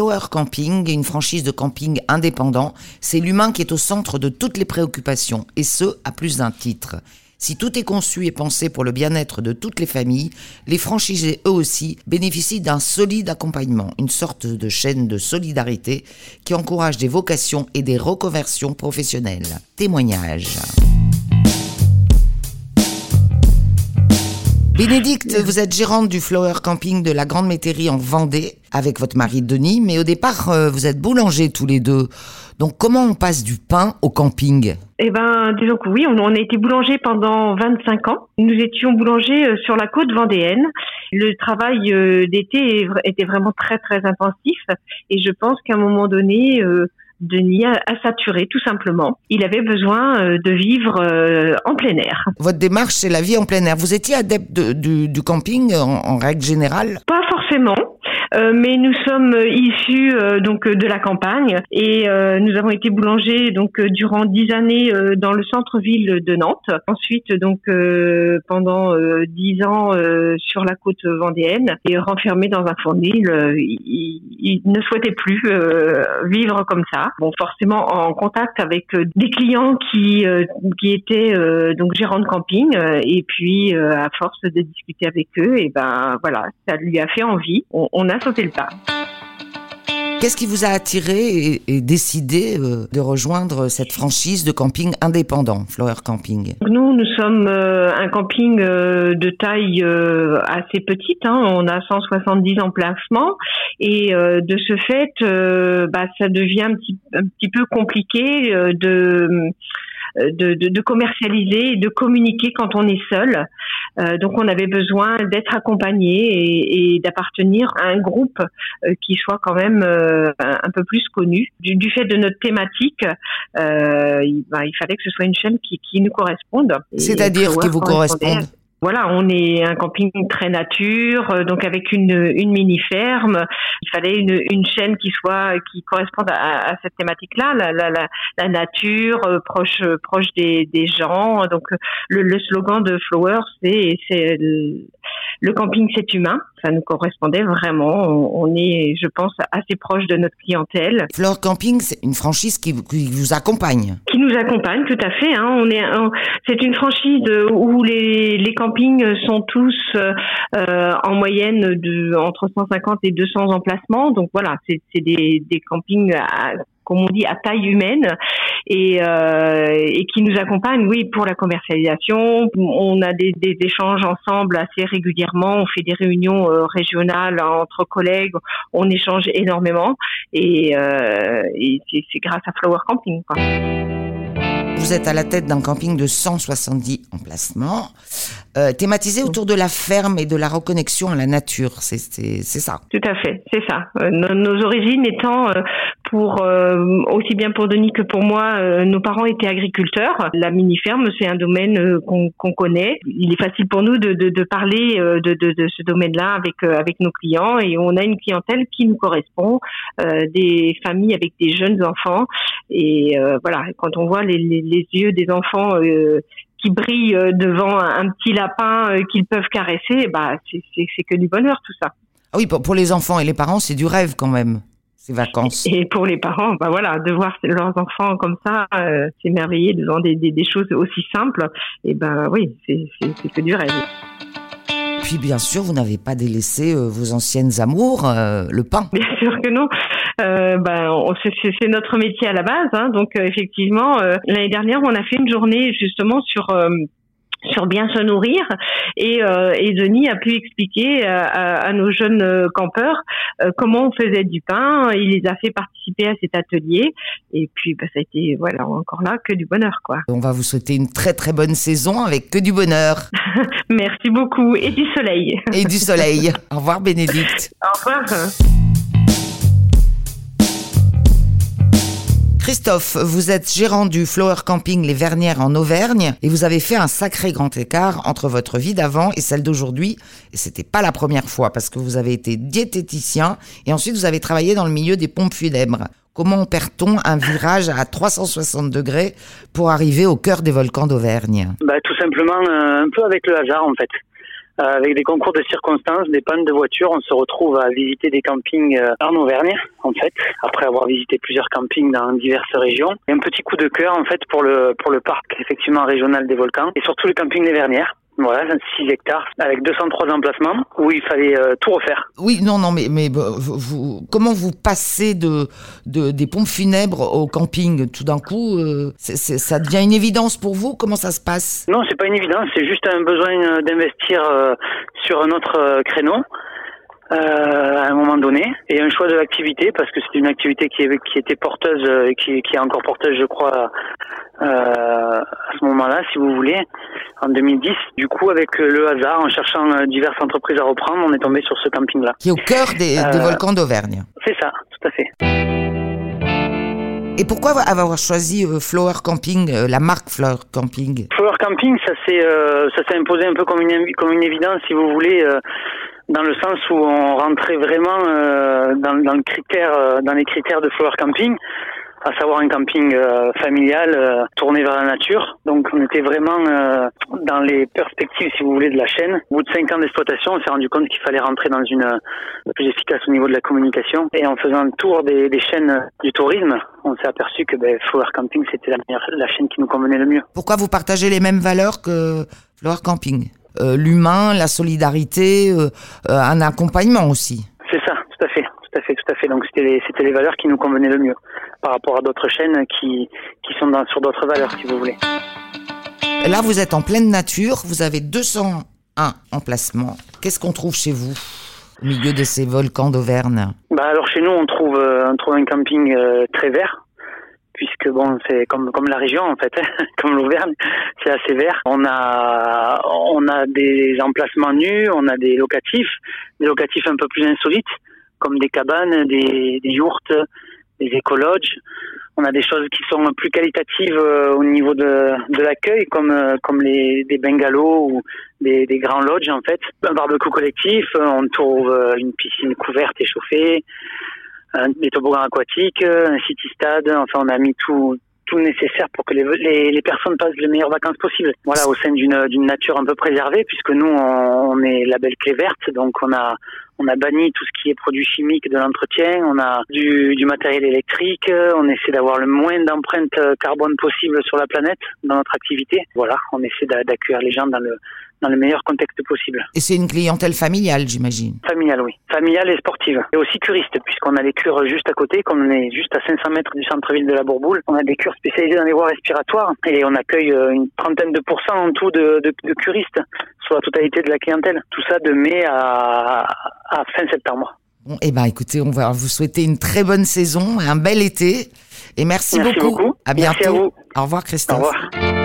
Flower Camping, une franchise de camping indépendant, c'est l'humain qui est au centre de toutes les préoccupations, et ce, à plus d'un titre. Si tout est conçu et pensé pour le bien-être de toutes les familles, les franchisés eux aussi bénéficient d'un solide accompagnement, une sorte de chaîne de solidarité qui encourage des vocations et des reconversions professionnelles. Témoignage. Bénédicte, vous êtes gérante du Flower Camping de la Grande Métairie en Vendée avec votre mari Denis, mais au départ, euh, vous êtes boulanger tous les deux. Donc comment on passe du pain au camping? Eh ben, disons que oui, on, a été boulanger pendant 25 ans. Nous étions boulanger euh, sur la côte vendéenne. Le travail euh, d'été était vraiment très très intensif et je pense qu'à un moment donné, Denis a, saturé tout simplement. Il avait besoin euh, de vivre euh, en plein air. Votre démarche, c'est la vie en plein air. Vous étiez adepte du, camping en, règle générale? Pas forcément. Euh, mais nous sommes issus donc de la campagne et nous avons été boulangers donc durant dix années dans le centre-ville de Nantes. Ensuite donc pendant dix ans sur la côte vendéenne et renfermé dans un fournil, il, il, ne souhaitait plus vivre comme ça. Bon, forcément en contact avec euh, des clients qui euh, qui étaient euh, donc gérants de camping et puis à force de discuter avec eux, et ben voilà, ça lui a fait envie. on a sauté le pas. Qu'est-ce qui vous a attiré et, décidé euh, de rejoindre cette franchise de camping indépendant, Flower Camping? Nous, nous sommes euh, un camping euh, de taille assez petite. Hein. on a 170 emplacements et de ce fait, bah, ça devient un petit, un petit peu compliqué de de, de, de, commercialiser et de communiquer quand on est seul. Euh, donc on avait besoin d'être accompagné et, et d'appartenir à un groupe euh, qui soit quand même euh, un, peu plus connu. Du, du, fait de notre thématique, il, bah, il, fallait que ce soit une chaîne qui, qui nous corresponde. C'est-à-dire qui vous corresponde voilà, on est un camping très nature, euh, donc avec une, une mini ferme. Il fallait une, chaîne qui soit qui corresponde à, cette thématique-là, la, la, la, nature euh, proche proche des, gens. Donc le, le slogan de Flowers, c'est c'est le camping c'est humain. Ça nous correspondait vraiment. On, est, je pense, assez proche de notre clientèle. Flower Camping, c'est une franchise qui, qui, vous accompagne. Qui nous accompagne, tout à fait. Hein. On est, c'est une franchise où les, les campings sont tous euh, en moyenne de entre 150 et 200 emplacements. Donc voilà, c'est, c'est des, des campings à, comme on dit, à taille humaine et, euh, et qui nous accompagne, oui, pour la commercialisation. On a des, échanges ensemble assez régulièrement. On fait des réunions euh, régionales entre collègues. On échange énormément et, euh, c'est grâce à Flower Camping. Vous êtes à la tête d'un camping de 170 emplacements, euh, thématisé autour de la ferme et de la reconnexion à la nature. C'est ça. Tout à fait, c'est ça. Euh, nos, origines étant euh, pour aussi bien pour Denis que pour moi, nos parents étaient agriculteurs. La mini ferme, c'est un domaine qu'on connaît. Il est facile pour nous de, de, parler de, de, ce domaine-là avec avec nos clients et on a une clientèle qui nous correspond, des familles avec des jeunes enfants et voilà. Quand on voit les, les yeux des enfants qui brillent euh, devant un, petit lapin euh, qu'ils peuvent caresser, bah c'est que du bonheur tout ça. Ah oui, pour, les enfants et les parents, c'est du rêve quand même ces vacances. Et pour les parents, bah voilà, de voir leurs enfants comme ça, s'émerveiller devant des, des, choses aussi simples, et ben oui, c'est que du rêve. Puis bien sûr, vous n'avez pas délaissé vos anciennes amours, le pain. Bien sûr que non. Euh, ben, c'est notre métier à la base. Hein, donc euh, effectivement, euh, l'année dernière, on a fait une journée justement sur sur bien se nourrir et, et Denis a pu expliquer à, nos jeunes campeurs comment on faisait du pain. Il les a fait participer à cet atelier et puis bah, ça a été voilà encore là que du bonheur quoi. On va vous souhaiter une très très bonne saison avec que du bonheur. Merci beaucoup et du soleil. Et du soleil. Au revoir Bénédicte. Au revoir. Christophe, vous êtes gérant du Flower Camping Les Vernières en Auvergne et vous avez fait un sacré grand écart entre votre vie d'avant et celle d'aujourd'hui. Et c'était pas la première fois parce que vous avez été diététicien et ensuite vous avez travaillé dans le milieu des pompes funèbres. Comment perd-on un virage à 360 degrés pour arriver au cœur des volcans d'Auvergne? Bah, Tout simplement euh, un peu avec le hasard en fait. Avec des concours de circonstances, des pannes de voitures, on se retrouve à visiter des campings en Auvergne, en fait, après avoir visité plusieurs campings dans diverses régions. Et un petit coup de cœur, en fait, pour le pour le parc effectivement régional des volcans et surtout le camping des Vernières. Voilà, 6 hectares avec 203 emplacements où il fallait euh, tout refaire. Oui, non, non, mais, mais euh, vous, comment vous passez de, de, des pompes funèbres au camping tout d'un coup euh, Ça devient une évidence pour vous? Comment ça se passe? Non, c'est pas une évidence, c'est juste un besoin d'investir sur un autre créneau. Euh, à un moment donné. Et un choix de l'activité parce que c'est une activité qui, qui était porteuse et qui, qui est encore porteuse je crois euh, à ce moment-là si vous voulez en 2010 du coup avec le hasard en cherchant euh, diverses entreprises à reprendre on est tombé sur ce camping là qui est au cœur des, des volcans d'Auvergne. c'est ça tout à fait. Et pourquoi avoir choisi Flower Camping, la marque Flower Camping? Flower Camping, ça s'est ça s'est imposé un peu comme une comme une évidence, si vous voulez dans le sens où on rentrait vraiment euh, dans, dans, le critère, euh, dans les critères de Flower Camping, à savoir un camping euh, familial euh, tourné vers la nature. Donc on était vraiment dans les perspectives, si vous voulez, de la chaîne. Au bout de cinq ans d'exploitation, on s'est rendu compte qu'il fallait rentrer dans une plus efficace au niveau de la communication. Et en faisant le tour des, des chaînes du tourisme, on s'est aperçu que ben, Flower Camping, c'était la, la chaîne qui nous convenait le mieux. Pourquoi vous partagez les mêmes valeurs que Flower Camping? Euh, l'humain, la solidarité, euh, euh, un accompagnement aussi. C'est ça, tout à fait, tout à fait, tout à fait. Donc c'était les, c'était les valeurs qui nous convenaient le mieux par rapport à d'autres chaînes qui, qui sont dans, sur d'autres valeurs, si vous voulez. Là, vous êtes en pleine nature, vous avez 201 emplacements. Qu'est-ce qu'on trouve chez vous au milieu de ces volcans d'Auvergne? Bah alors chez nous, on trouve, on trouve un camping très vert, puisque bon, c'est comme comme la région en fait, comme l'Auvergne, c'est assez vert. On a on a des emplacements nus, on a des locatifs, des locatifs un peu plus insolites, comme des cabanes, des, des yourtes, des écologes. On a des choses qui sont plus qualitatives euh, au niveau de, de l'accueil, comme euh, comme les des bungalows ou des, des grands lodges en fait. Un barbecue collectif, on trouve euh, une piscine couverte et chauffée des toboggans aquatiques, un city stade. Enfin, on a mis tout tout nécessaire pour que les, les, les, personnes passent les meilleures vacances possibles. Voilà, au sein d'une d'une nature un peu préservée, puisque nous on, on est label clé verte, donc on a on a banni tout ce qui est produits chimiques de l'entretien, on a du, du matériel électrique, on essaie d'avoir le moins d'empreinte carbone possible sur la planète dans notre activité. Voilà, on essaie d'accueillir les gens dans le dans le meilleur contexte possible. Et c'est une clientèle familiale, j'imagine Familiale, oui. Familiale et sportive. Et aussi curiste, puisqu'on a des cures juste à côté, comme on est juste à 500 mètres du centre-ville de la Bourboule. On a des cures spécialisées dans les voies respiratoires et on accueille euh, une trentaine de pourcents en tout de, de, de curistes sur la totalité de la clientèle. Tout ça de mai à, à fin septembre. Bon, eh ben, écoutez, on va vous souhaiter une très bonne saison, un bel été. Et merci, merci beaucoup. À bientôt. Merci à vous. Au revoir, Christophe. Au revoir.